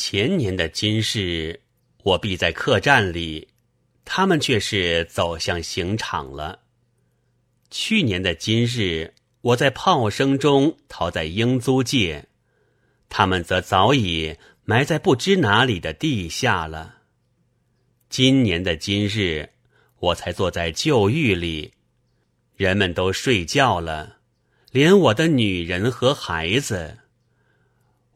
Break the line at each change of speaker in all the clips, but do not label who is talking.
前年的今日，我必在客栈里，他们却是走向刑场了。去年的今日，我在炮声中逃在英租界，他们则早已埋在不知哪里的地下了。今年的今日，我才坐在旧狱里，人们都睡觉了，连我的女人和孩子。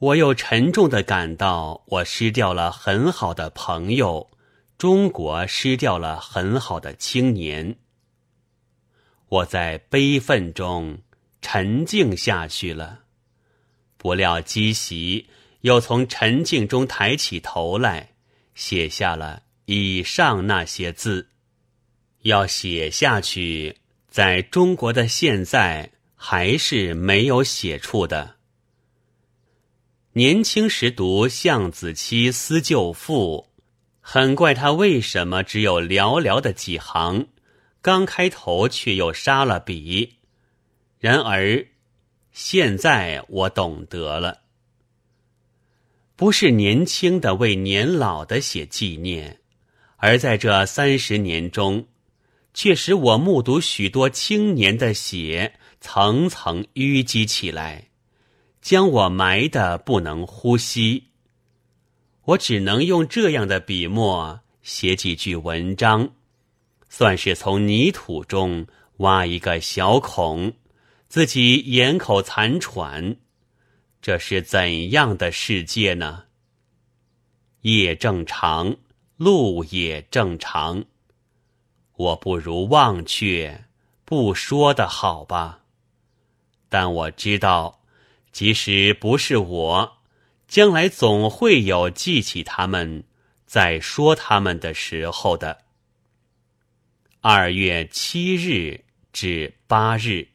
我又沉重的感到，我失掉了很好的朋友，中国失掉了很好的青年。我在悲愤中沉静下去了，不料积习又从沉静中抬起头来，写下了。以上那些字，要写下去，在中国的现在还是没有写处的。年轻时读向子期思旧赋，很怪他为什么只有寥寥的几行，刚开头却又杀了笔。然而，现在我懂得了，不是年轻的为年老的写纪念。而在这三十年中，却使我目睹许多青年的血层层淤积起来，将我埋得不能呼吸。我只能用这样的笔墨写几句文章，算是从泥土中挖一个小孔，自己掩口残喘。这是怎样的世界呢？夜正长。路也正常，我不如忘却，不说的好吧。但我知道，即使不是我，将来总会有记起他们，在说他们的时候的。二月七日至八日。